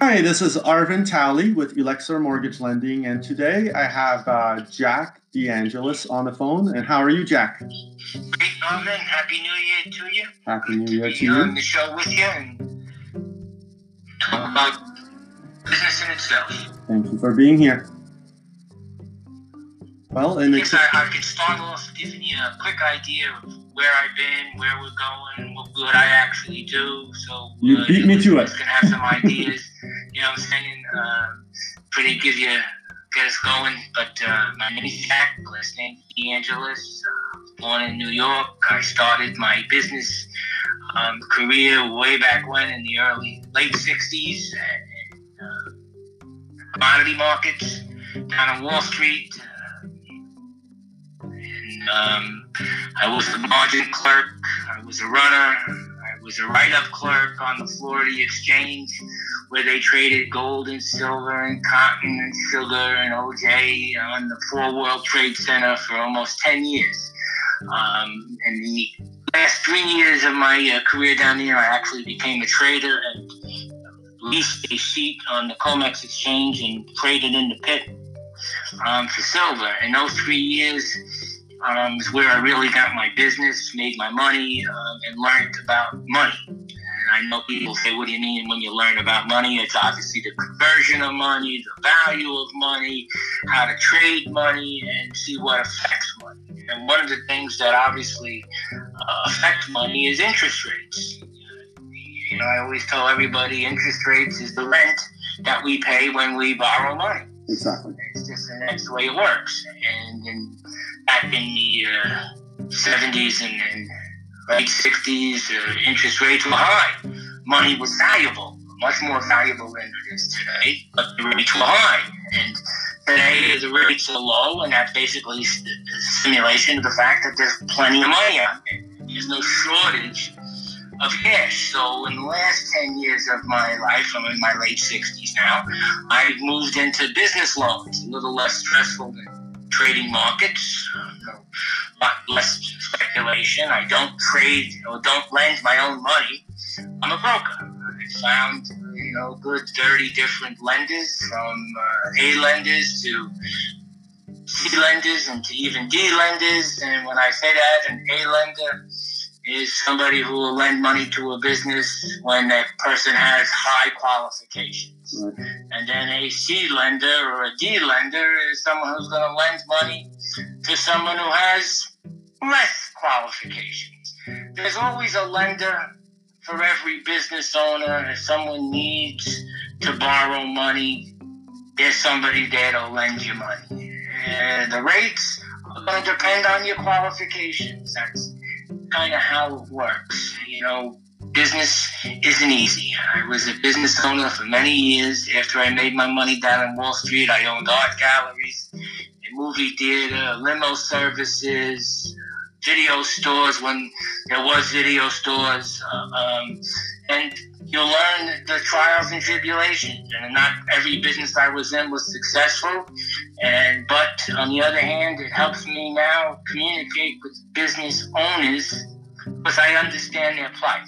Hi, this is Arvin Talley with Elixir Mortgage Lending, and today I have uh, Jack DeAngelis on the phone. And how are you, Jack? Great, Arvin. Happy New Year to you. Happy New Year to on you. the show with you and talk about business in itself. Thank you for being here. Well, I and guess I, I could start off giving you a quick idea of where I've been, where we're going, what, what I actually do. So You beat me to it. Can have some ideas. you know what I'm saying? Um, pretty give you get us going. But uh, my name is Jack. Last name DeAngelis. Uh, born in New York. I started my business um, career way back when in the early late '60s. And, uh, commodity markets down on Wall Street. Um, I was a margin clerk. I was a runner. I was a write-up clerk on the Florida Exchange, where they traded gold and silver and cotton and sugar and OJ on the Four World Trade Center for almost 10 years. Um, and the last three years of my uh, career down there, I actually became a trader and leased a seat on the COMEX exchange and traded in the pit um, for silver. And those three years um, is where I really got my business, made my money, um, and learned about money. And I know people say, what do you mean when you learn about money? It's obviously the conversion of money, the value of money, how to trade money, and see what affects money. And one of the things that obviously uh, affect money is interest rates. You know, I always tell everybody interest rates is the rent that we pay when we borrow money. Exactly. It's just that's the way it works. And in, back in the uh, 70s and, and late 60s, uh, interest rates were high. Money was valuable, much more valuable than it is today, but the rates were high. And today the rates are low, and that's basically a simulation of the fact that there's plenty of money out there. There's no shortage of cash. So in the last 10 years of my life, I'm in my late 60s now, I've moved into business loans, a little less stressful than trading markets, uh, a lot less speculation. I don't trade or don't lend my own money. I'm a broker. I found you know good 30 different lenders from uh, A lenders to C lenders and to even D lenders. And when I say that, an A lender is somebody who will lend money to a business when that person has high qualifications. And then a C lender or a D lender is someone who's going to lend money to someone who has less qualifications. There's always a lender for every business owner. If someone needs to borrow money, there's somebody there to lend you money. And the rates are going to depend on your qualifications. That's kind of how it works. You know, business isn't easy. I was a business owner for many years. After I made my money down on Wall Street, I owned art galleries, a movie theater, limo services, video stores when there was video stores, uh, um, and you learn the trials and tribulations. And not every business I was in was successful. And but on the other hand, it helps me now communicate with business owners because I understand their plight.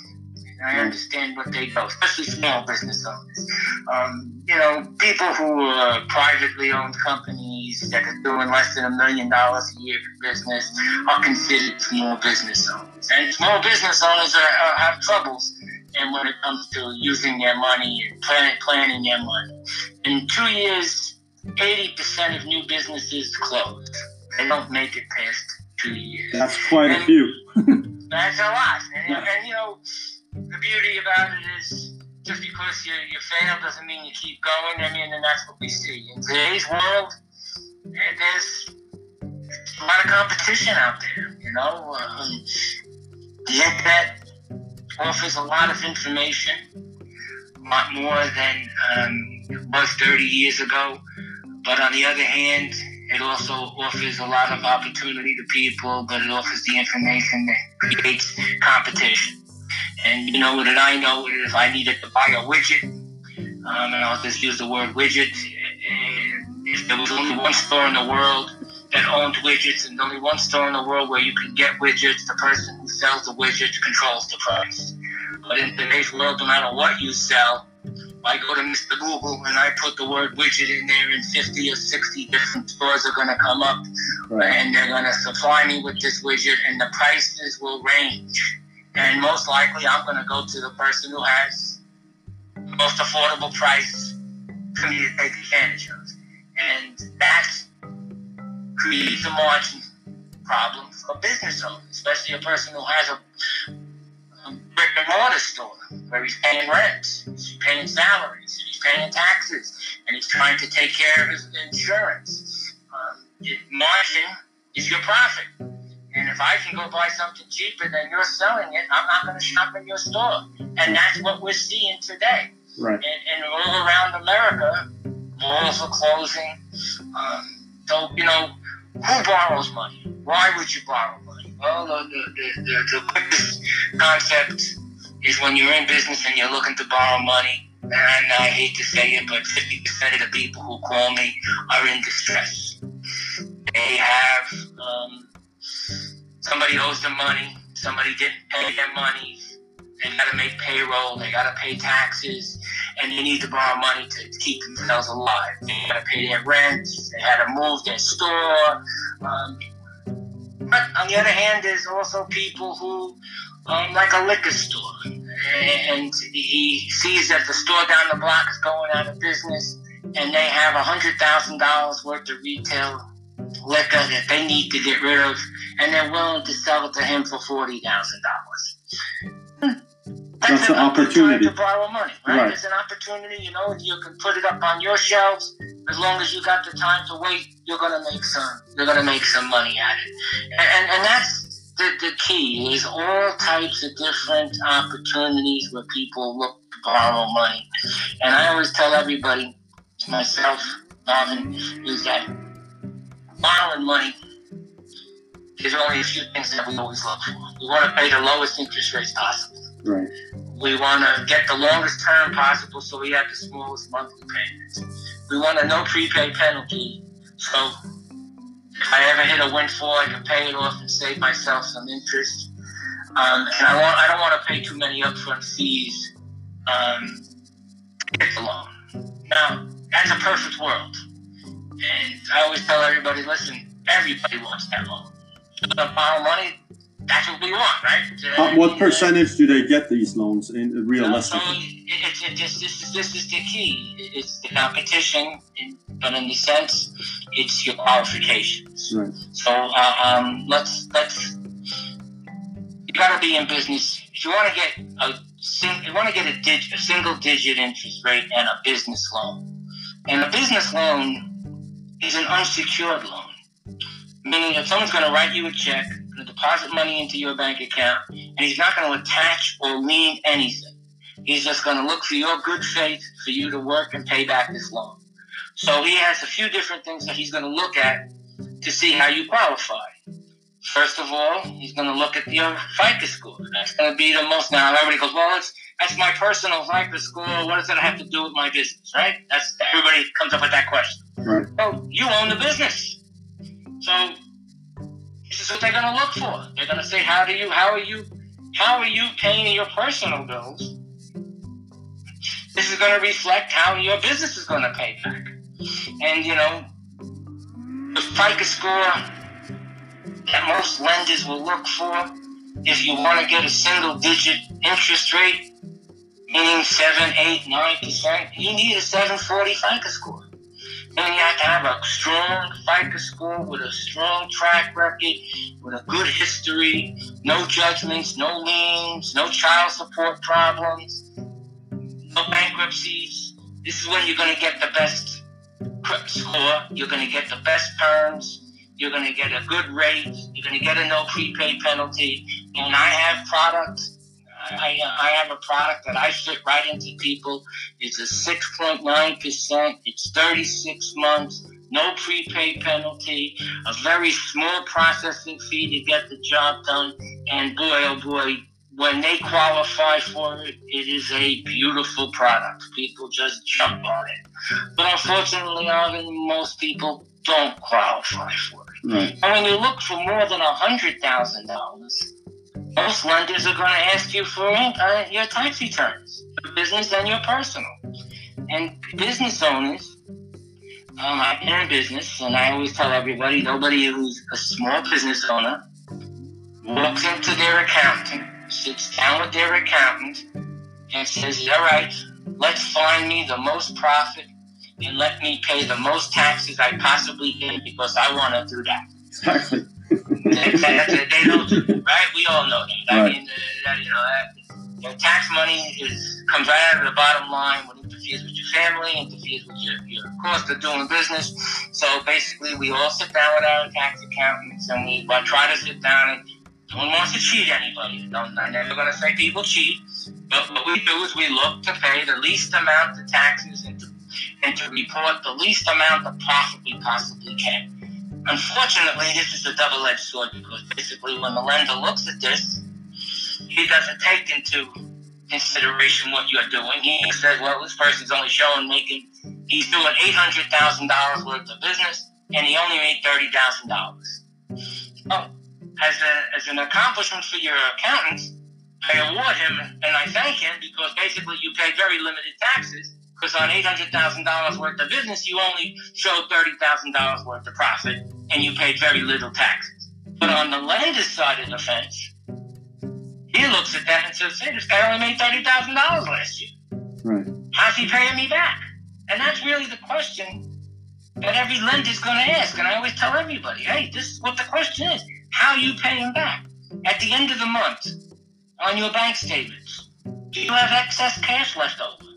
I understand what they go, especially small business owners. Um, you know, people who are privately owned companies that are doing less than a million dollars a year for business are considered small business owners. And small business owners are, are, have troubles and when it comes to using their money and plan, planning their money. In two years, 80% of new businesses close. They don't make it past two years. That's quite a few. That's a lot. And, Yeah. and you know, the beauty about it is just because you, you fail doesn't mean you keep going. I mean, and that's what we see. In today's world, there's a lot of competition out there, you know. Um, the internet offers a lot of information, a lot more than um, it was 30 years ago. But on the other hand, it also offers a lot of opportunity to people, but it offers the information that creates competition. And you know what I know if I needed to buy a widget, um, and I'll just use the word widget, if there was only one store in the world that owned widgets and only one store in the world where you can get widgets, the person sells the widget controls the price. But in today's world, no matter what you sell, I go to Mr. Google and I put the word widget in there, and 50 or 60 different stores are going to come up, right. and they're going to supply me with this widget, and the prices will range. And most likely, I'm going to go to the person who has the most affordable price for me to take advantage of. And that creates a margin problem for business owners, especially a person who has a, a brick and mortar store where he's paying rent, he's paying salaries, he's paying taxes, and he's trying to take care of his insurance. Um, margin is your profit. And if I can go buy something cheaper than you're selling it, I'm not going to shop in your store. And that's what we're seeing today. Right. And, and all around America, malls are closing. Um, so, you know, who borrows money? Why would you borrow money? Well, the, the, the, the quickest concept is when you're in business and you're looking to borrow money. And I hate to say it, but 50% of the people who call me are in distress. They have um, somebody owes them money, somebody didn't pay their money, they got to make payroll, they got to pay taxes, and they need to borrow money to keep themselves alive. They got to pay their rent, they had to move their store. Um, but on the other hand, there's also people who, um, like a liquor store, and he sees that the store down the block is going out of business, and they have hundred thousand dollars worth of retail liquor that they need to get rid of, and they're willing to sell it to him for forty thousand dollars. That's, That's an, an opportunity. to borrow money, right? right? It's an opportunity. You know, you can put it up on your shelves. As long as you got the time to wait, you're gonna make some. You're gonna make some money at it, and and, and that's the, the key. Is all types of different opportunities where people look to borrow money, and I always tell everybody, myself, Marvin, is that borrowing money there's only a few things that we always look for. We want to pay the lowest interest rates possible. Right. We want to get the longest term possible so we have the smallest monthly payments. We want a no prepaid penalty. So if I ever hit a windfall, I can pay it off and save myself some interest. Um, and I want I don't want to pay too many upfront fees um, to get the loan. Now that's a perfect world, and I always tell everybody, listen, everybody wants that loan to borrow money, that's what we want, right? Uh, what percentage do they get these loans in realistically? So it's, it's, this, this, is, this is the key. It's the competition, but in the sense, it's your qualifications. Right. So uh, um, let's let's you got to be in business. If you want to get a you want to get a, dig, a single digit interest rate and a business loan, and a business loan is an unsecured loan. Meaning, if someone's going to write you a check, going to deposit money into your bank account, and he's not going to attach or lien anything. He's just going to look for your good faith for you to work and pay back this loan. So he has a few different things that he's going to look at to see how you qualify. First of all, he's going to look at your FICO score. That's going to be the most. Now everybody goes, "Well, it's that's my personal FICO score. What does that have to do with my business?" Right? That's everybody comes up with that question. Right. Well, you own the business. So is what they're going to look for. They're going to say, "How do you? How are you? How are you paying your personal bills?" This is going to reflect how your business is going to pay back. And you know, the FICO score that most lenders will look for if you want to get a single-digit interest rate, meaning seven, eight, nine percent, you need a 740 FICO score. And you have to have a strong FICO score with a strong track record, with a good history, no judgments, no liens, no child support problems, no bankruptcies. This is when you're going to get the best credit score. You're going to get the best terms. You're going to get a good rate. You're going to get a no prepaid penalty. And I have products I, I have a product that I fit right into people. It's a 6.9%. It's 36 months. No prepaid penalty. A very small processing fee to get the job done. And boy, oh boy, when they qualify for it, it is a beautiful product. People just jump on it. But unfortunately, Arvin, most people don't qualify for it. Right. And when you look for more than a $100,000, most lenders are going to ask you for uh, your tax returns, your business and your personal. And business owners, um, I've been in business, and I always tell everybody nobody who's a small business owner walks into their accountant, sits down with their accountant, and says, All right, let's find me the most profit and let me pay the most taxes I possibly can because I want to do that. Exactly. They, don't right? We all know that. I mean, uh, that, you know, that, you know, tax money is comes right out of the bottom line when it interferes with your family, interferes with your, your cost of doing business. So basically, we all sit down with our tax accountants and we uh, try to sit down and no one wants to cheat anybody. Don't, I'm never going to say people cheat. But what we do is we look to pay the least amount of taxes and to, and to report the least amount of profit we possibly can. Unfortunately, this is a double-edged sword because basically when the lender looks at this, he doesn't take into consideration what you're doing. He says, well, this person's only showing making, he's doing $800,000 worth of business and he only made $30,000. Oh, as, a, as an accomplishment for your accountant, I award him and I thank him because basically you pay very limited taxes because on $800,000 worth of business, you only showed $30,000 worth of profit and you paid very little taxes. But on the lender's side of the fence, he looks at that and says, hey, this guy only made $30,000 last year. Right. How's he paying me back? And that's really the question that every lender's going to ask. And I always tell everybody, hey, this is what the question is. How are you paying back? At the end of the month, on your bank statements, do you have excess cash left over?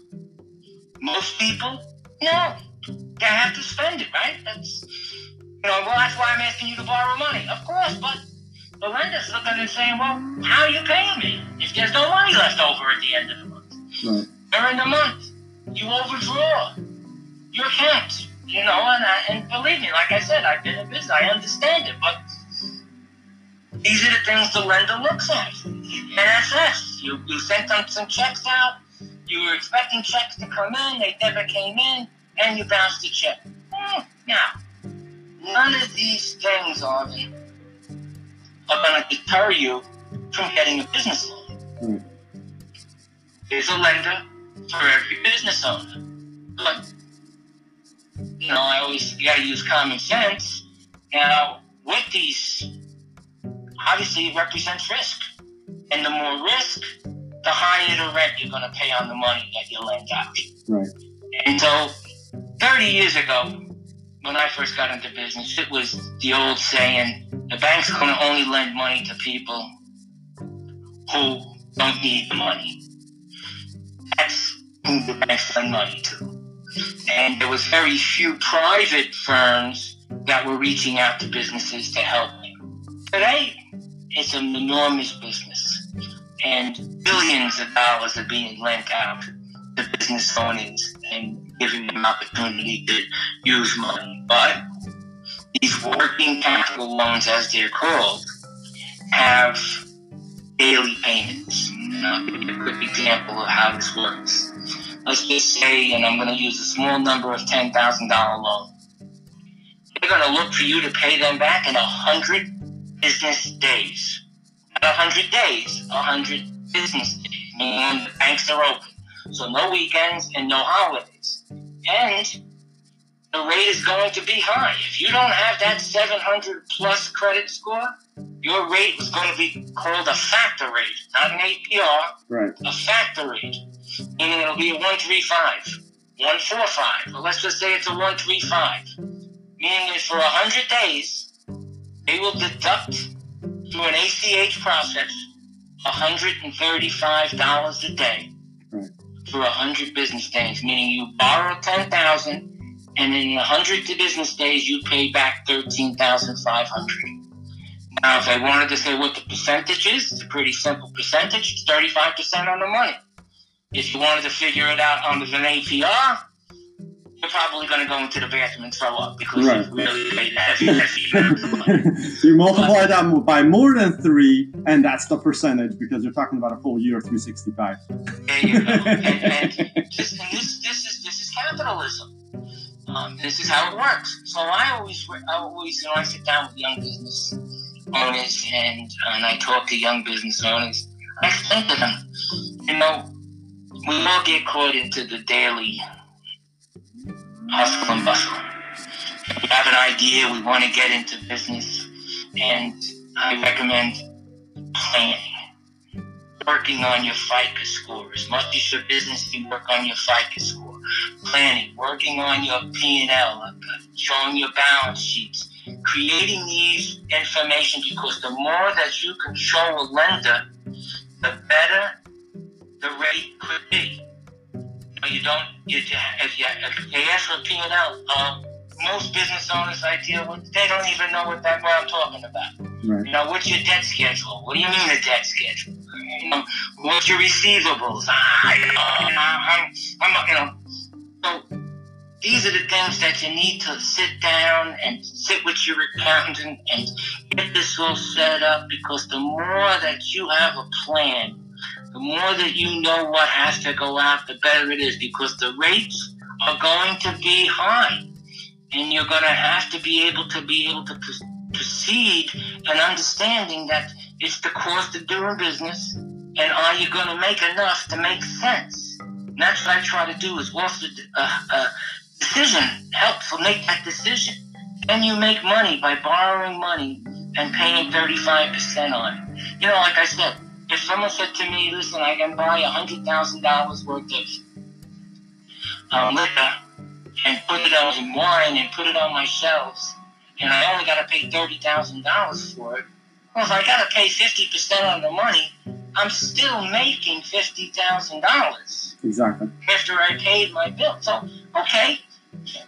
Most people, no. They have to spend it, right? That's, you know, well, that's why I'm asking you to borrow money. Of course, but the lender's looking and saying, well, how are you paying me if there's no money left over at the end of the month? Right. during the month. You overdraw your account, you know, and, I, and believe me, like I said, I've been in business, I understand it, but these are the things the lender looks at. And NSF, you, you sent them some checks out, you were expecting checks to come in, they never came in, and you bounced a check. Hmm, Now, none of these things, Arvin, are going to deter you from getting a business loan. Hmm. There's a lender for every business owner. But, you know, I always, you gotta use common sense. Now, with these, obviously it represents risk. And the more risk, the higher the rent you're gonna pay on the money that you lend out. Right. And so, 30 years ago, when I first got into business, it was the old saying, the bank's gonna only lend money to people who don't need the money. That's who the banks lend money to. And there was very few private firms that were reaching out to businesses to help them. Today, it's an enormous business, and billions of dollars are being lent out to business owners and giving them opportunity to use money. But these working capital loans, as they're called, have daily payments. I'll give you a quick example of how this works. Let's just say, and I'm going to use a small number of $10,000 loan. They're going to look for you to pay them back in 100 business days. Not 100 days, 100 business days, meaning the banks are open. So no weekends and no holidays. And the rate is going to be high. If you don't have that 700 plus credit score, your rate is going to be called a factor rate, not an APR, Right. a factor rate, meaning it'll be a 135, 145, but let's just say it's a 135, meaning that for 100 days, they will deduct through an ACH process $135 a day for 100 business days, meaning you borrow 10000 and in 100 business days, you pay back 13500 Now, if I wanted to say what the percentage is, it's a pretty simple percentage. It's 35% on the money. If you wanted to figure it out on the an APR, you're probably going to go into the bathroom and throw up because Right. you really paid a heavy, heavy amount of money. you multiply that by more than three, and that's the percentage because you're talking about a full year of 365. There you go. And, and this, this, this is this is capitalism. Um, this is how it works. So I always, I always, you know, I sit down with young business owners and and I talk to young business owners. I explain to them, you know, we all get caught into the daily hustle and bustle. We have an idea, we want to get into business, and I recommend planning. Working on your FICO score. As much as your business, you work on your FICO score. Planning, working on your P&L, uh, showing your balance sheets, creating these information because the more that you control a lender, the better the rate could be. You don't, if, you, if you ask for P&L, uh, most business owners I deal with, they don't even know what that what I'm talking about. Right. You know, what's your debt schedule? What do you mean a debt schedule? You know, what's your receivables? Ah, I, I'm, I'm, you know, so these are the things that you need to sit down and sit with your accountant and, and get this all set up because the more that you have a plan, the more that you know what has to go out, the better it is because the rates are going to be high. And you're going to have to be able to be able to proceed and understanding that it's the cost of doing business and are you going to make enough to make sense? And that's what I try to do is offer uh, uh, decision helpful. Make that decision. Can you make money by borrowing money and paying 35% on it? You know, like I said, if someone said to me, listen, I can buy $100,000 worth of um, liquor and put it on wine and put it on my shelves, and I only got to pay $30,000 for it, well, if I got to pay 50% on the money, I'm still making $50,000. Exactly. After I paid my bill. So, okay,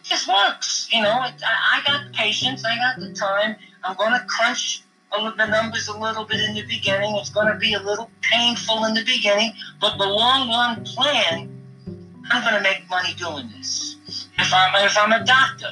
this works. You know, I, I got patience, I got the time. I'm going to crunch all of the numbers a little bit in the beginning. It's going to be a little painful in the beginning, but the long run plan, I'm going to make money doing this. If I'm, if I'm a doctor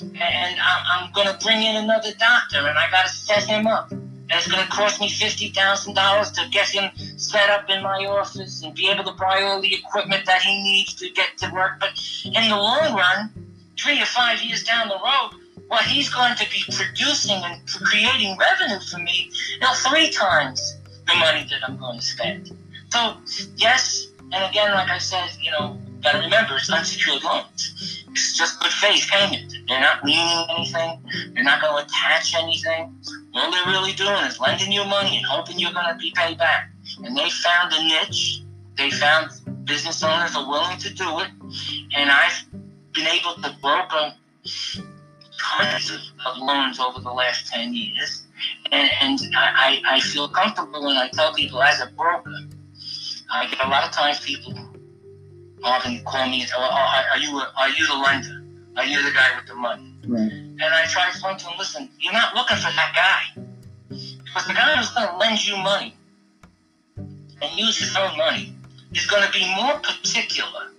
and I'm, I'm to bring in another doctor and I got to set him up, and it's to cost me $50,000 to get him set up in my office and be able to buy all the equipment that he needs to get to work. But in the long run, three or five years down the road, well, he's going to be producing and creating revenue for me, you know, three times the money that I'm going to spend. So, yes, and again, like I said, you know, gotta remember it's unsecured loans. It's just good faith payment. They're not leaning anything. They're not going to attach anything. All they're really doing is lending you money and hoping you're going to be paid back. And they found a niche. They found business owners are willing to do it. And I've been able to broker tons of, of loans over the last 10 years. And, and I, I feel comfortable when I tell people as a broker, I get a lot of times people often call me and say, well, oh, are, you are you the lender? Are you the guy with the money? Right. And I try to explain to them, listen, you're not looking for that guy. Because the guy who's going to lend you money and use his own money is going to be more particular.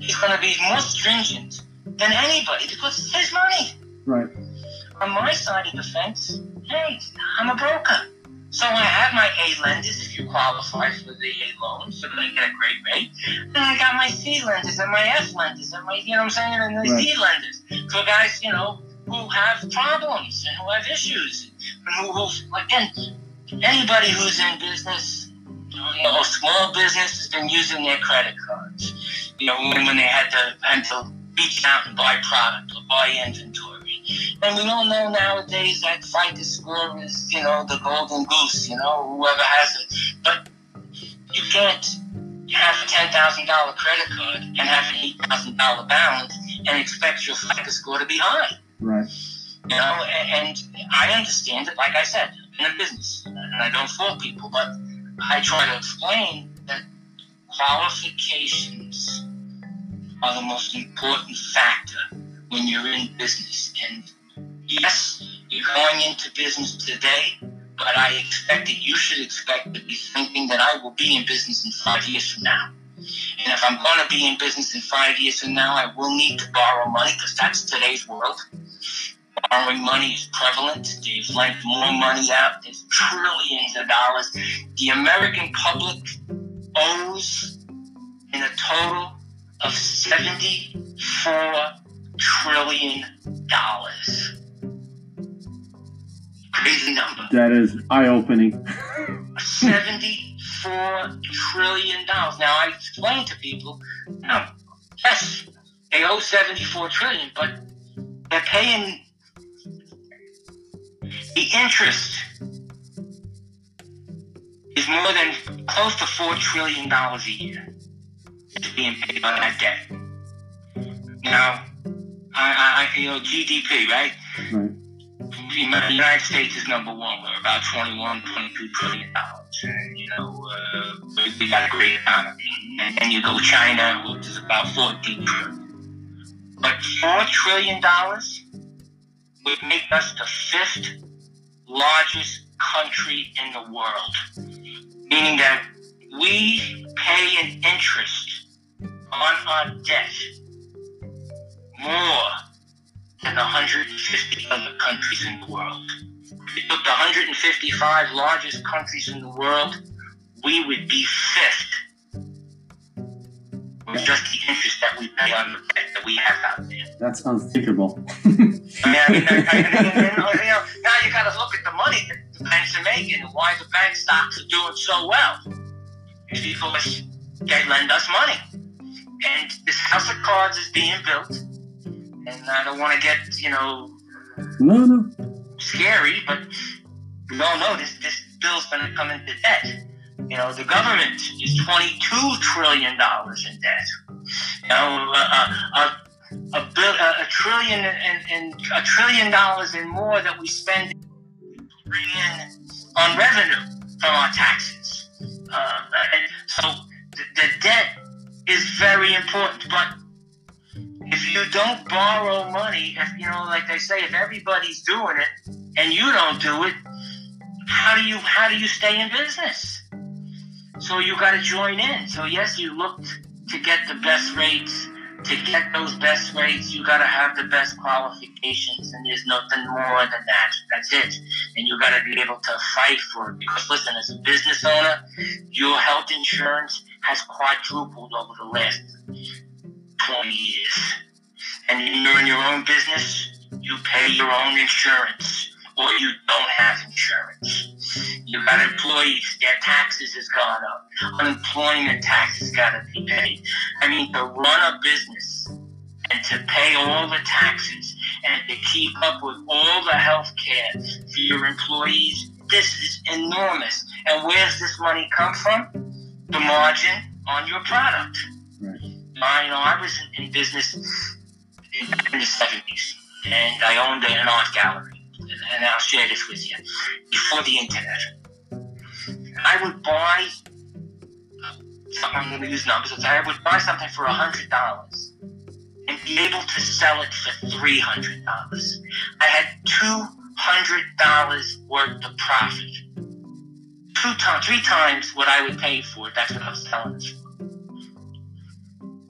He's going to be more stringent than anybody because it's his money. Right. On my side of the fence, hey, I'm a broker. So I have my A lenders if you qualify for the A loans, so going to get a great rate. And I got my C lenders and my F lenders and my, you know what I'm saying, and the right. D lenders for guys, you know, who have problems and who have issues. And who, who again, anybody who's in business, you know, small business has been using their credit cards. You know, when, when they had to, had to reach out and buy product or buy inventory and we all know nowadays that fight FICO score is, you know, the golden goose, you know, whoever has it. But you can't have a $10,000 credit card and have an $8,000 balance and expect your FICO score to be high. Right. You know, and, and I understand it, like I said, in a business, and I don't fault people, but I try to explain that qualifications are the most important factor when you're in business. And yes, you're going into business today, but I expect that you should expect to be thinking that I will be in business in five years from now. And if I'm going to be in business in five years from now, I will need to borrow money because that's today's world. Borrowing money is prevalent. They've lent more money out. There's trillions of dollars. The American public owes in a total of 74 trillion dollars. Crazy number. That is eye-opening. Seventy-four trillion dollars. Now I explain to people, no, yes, they owe 74 trillion, but they're paying the interest is more than close to four trillion dollars a year is being paid on that debt. Now, I, I, you know, GDP, right? Right. The United States is number one. We're about 21, 22 trillion dollars. And, you know, uh, we got a great economy. And then you go China, which is about 14 trillion. But four trillion dollars would make us the fifth largest country in the world. Meaning that we pay an interest on our debt more than 150 other countries in the world. If you took the 155 largest countries in the world, we would be fifth. With just the interest that we pay on the debt that we have out there. That's unthinkable. I mean, I mean, I, I, I, you know, now you got to look at the money that the banks are making and why the bank stocks are doing so well. It's because they lend us money. And this house of cards is being built and I don't want to get you know no no scary, but we all know this this bill's going to come into debt. You know, the government is twenty two trillion dollars in debt. You know, uh, uh, a, bill, a, a trillion and, and a trillion dollars and more that we spend on revenue from our taxes. Uh, so the, the debt is very important, but if you don't borrow money, if you know, like they say, if everybody's doing it and you don't do it, how do you how do you stay in business? So you got to join in. So yes, you look to get the best rates. To get those best rates, you got to have the best qualifications, and there's nothing more than that. That's it. And you got to be able to fight for it. Because listen, as a business owner, your health insurance has quadrupled over the last 20 years. And you're in your own business, you pay your own insurance, or you don't have insurance. You've got employees, their taxes has gone up. Unemployment taxes got to be paid. I mean, to run a business and to pay all the taxes and to keep up with all the health care for your employees, this is enormous. And where's this money come from? The margin on your product. You know, I was in business in the 70s, and I owned an art gallery, and I'll share this with you. Before the internet, I would buy something, I'm going to use numbers, I would buy something for $100 and be able to sell it for $300. I had $200 worth of profit. Two times, three times what I would pay for it, that's what I was selling for.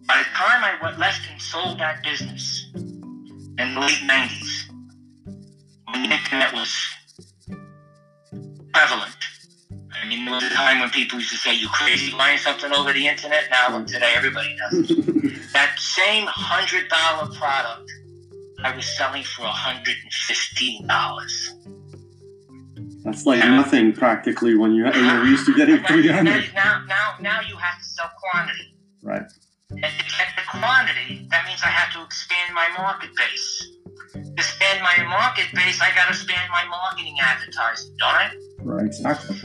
By the time I went left and sold that business in the late 90s, when the internet was prevalent, I mean, there was a time when people used to say, You crazy buying something over the internet? Now, today everybody does. that same $100 product I was selling for $115. That's like now, nothing practically when you, you're used to getting 300 Now, now, now you have to sell quantity. Right. And to get the quantity, that means I have to expand my market base. To expand my market base, I got to expand my marketing advertising, don't I? Right, exactly.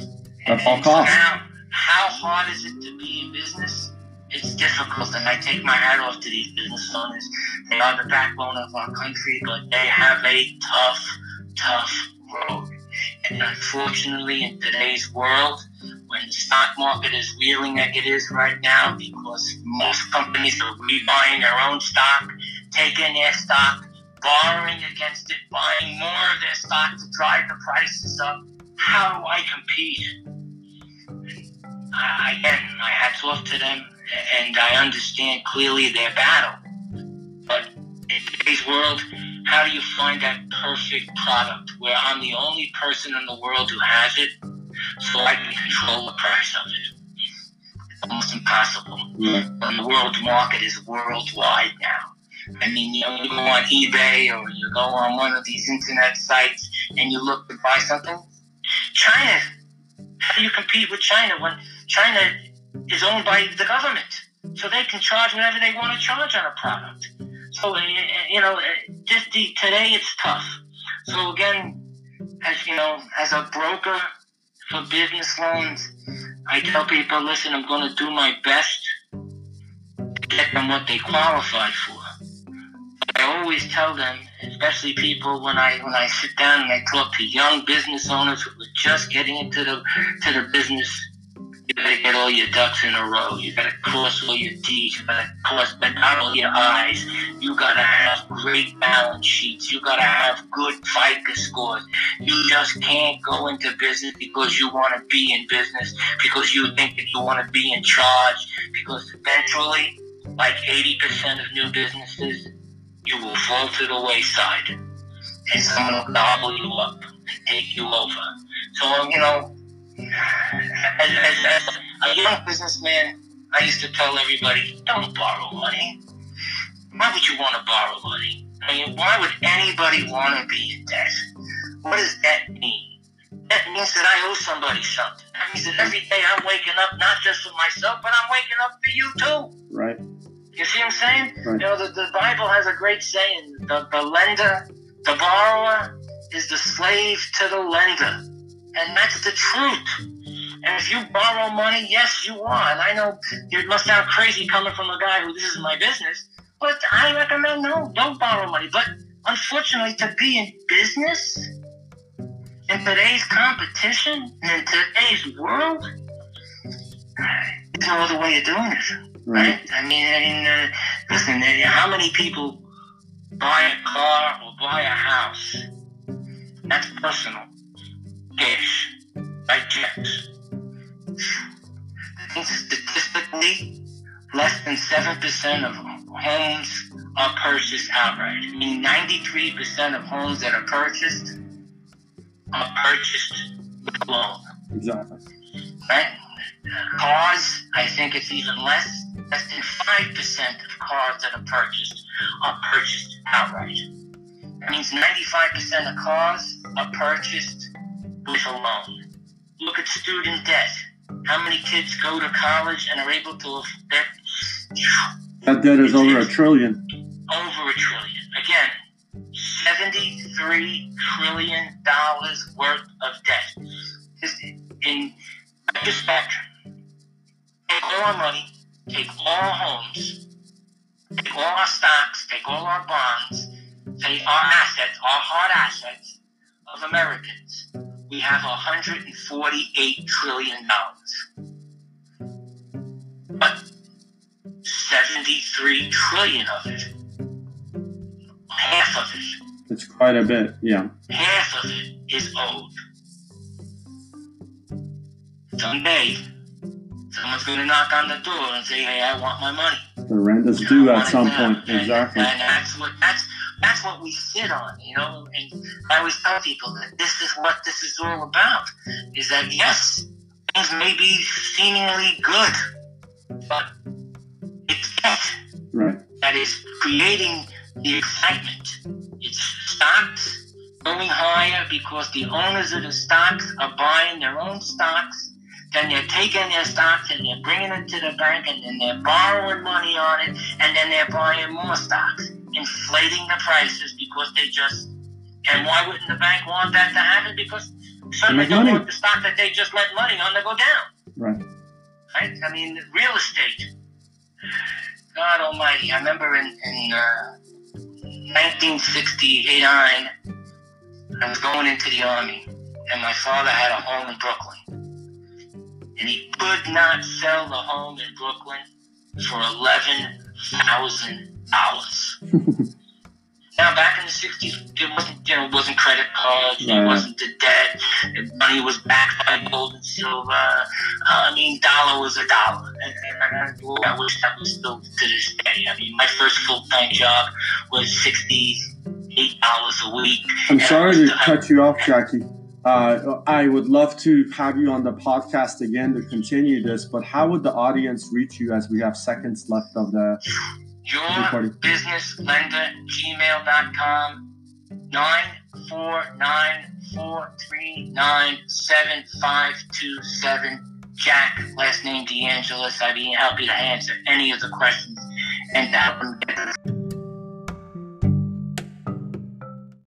At all costs. Now, how hard is it to be in business? It's difficult, and I take my hat off to these business owners. They are the backbone of our country, but they have a tough, tough road. And unfortunately, in today's world, when the stock market is reeling like it is right now, because most companies are rebuying their own stock, taking their stock, borrowing against it, buying more of their stock to drive the prices up. How do I compete? I, again, my hat's off to them, and I understand clearly their battle. But in today's world, how do you find that perfect product where I'm the only person in the world who has it, so I can control the price of it? It's almost impossible. Mm. And the world market is worldwide now. I mean, you know, you go on eBay or you go on one of these internet sites and you look to buy something. China, how do you compete with China when China is owned by the government? so they can charge whatever they want to charge on a product. So eh, eh, you know, eh, just the, today it's tough. So again, as you know, as a broker for business loans, I tell people, listen, I'm going to do my best to get them what they qualify for. I always tell them, especially people when I when I sit down and I talk to young business owners who are just getting into the to the business you gotta get all your ducks in a row. You gotta cross all your T's. You gotta cross but not all your I's. You gotta have great balance sheets. You gotta have good FICO scores. You just can't go into business because you want to be in business, because you think that you want to be in charge, because eventually, like 80% of new businesses, you will fall to the wayside. And someone will gobble you up and take you over. So, you know, as, as, as a young businessman, I used to tell everybody, don't borrow money. Why would you want to borrow money? I mean, why would anybody want to be in debt? What does that mean? That means that I owe somebody something. That means that every day I'm waking up not just for myself, but I'm waking up for you too. Right. You see what I'm saying? Right. You know, the, the Bible has a great saying the, the lender, the borrower is the slave to the lender. And that's the truth. And if you borrow money, yes, you are. And I know it must sound crazy coming from a guy who this is my business, but I recommend no, don't borrow money. But unfortunately, to be in business, in today's competition, and in today's world, there's no other way of doing it. Right? right? I mean, I mean uh, listen, uh, how many people buy a car or buy a house? That's personal cash by checks. Statistically, less than 7% of homes are purchased outright. I mean, 93% of homes that are purchased are purchased with a loan. Exactly. Right? Cars, I think it's even less. Less than 5% of cars that are purchased are purchased outright. That means 95% of cars are purchased with a loan. Look at student debt. How many kids go to college and are able to that? That debt is over a trillion. Over a trillion. Again, seventy-three trillion dollars worth of debt. In respect, take all our money, take all our homes, take all our stocks, take all our bonds, take our assets, our hard assets of Americans we have $148 trillion. But 73 trillion of it, half of it. It's quite a bit, yeah. Half of it is owed. Someday, someone's going to knock on the door and say, hey, I want my money. The rent is due at some point, and, exactly. And that's what, that's, that's what we sit on, you know. And I always tell people that this is what this is all about. Is that yes, things may be seemingly good, but it's that right. that is creating the excitement. It's stocks going higher because the owners of the stocks are buying their own stocks. Then they're taking their stocks and they're bringing it to the bank and then they're borrowing money on it and then they're buying more stocks inflating the prices because they just and why wouldn't the bank want that to happen? Because suddenly they want the stock that they just lent money on to go down. Right. Right? I mean real estate. God almighty. I remember in, in uh, 1969 I was going into the army and my father had a home in Brooklyn. And he could not sell the home in Brooklyn for eleven thousand dollars. now, back in the '60s, it wasn't you know wasn't credit cards, right. it wasn't the debt. Money was backed by gold and silver. Uh, I mean, dollar was a dollar, and, and, and I wish that was still to this day. I mean, my first full time job was sixty eight dollars a week. I'm sorry to cut you off, Jackie. Uh, I would love to have you on the podcast again to continue this, but how would the audience reach you as we have seconds left of the your business lender gmail.com 949439757 Jack, last name DeAngelis. I'd be happy to answer any of the questions and them get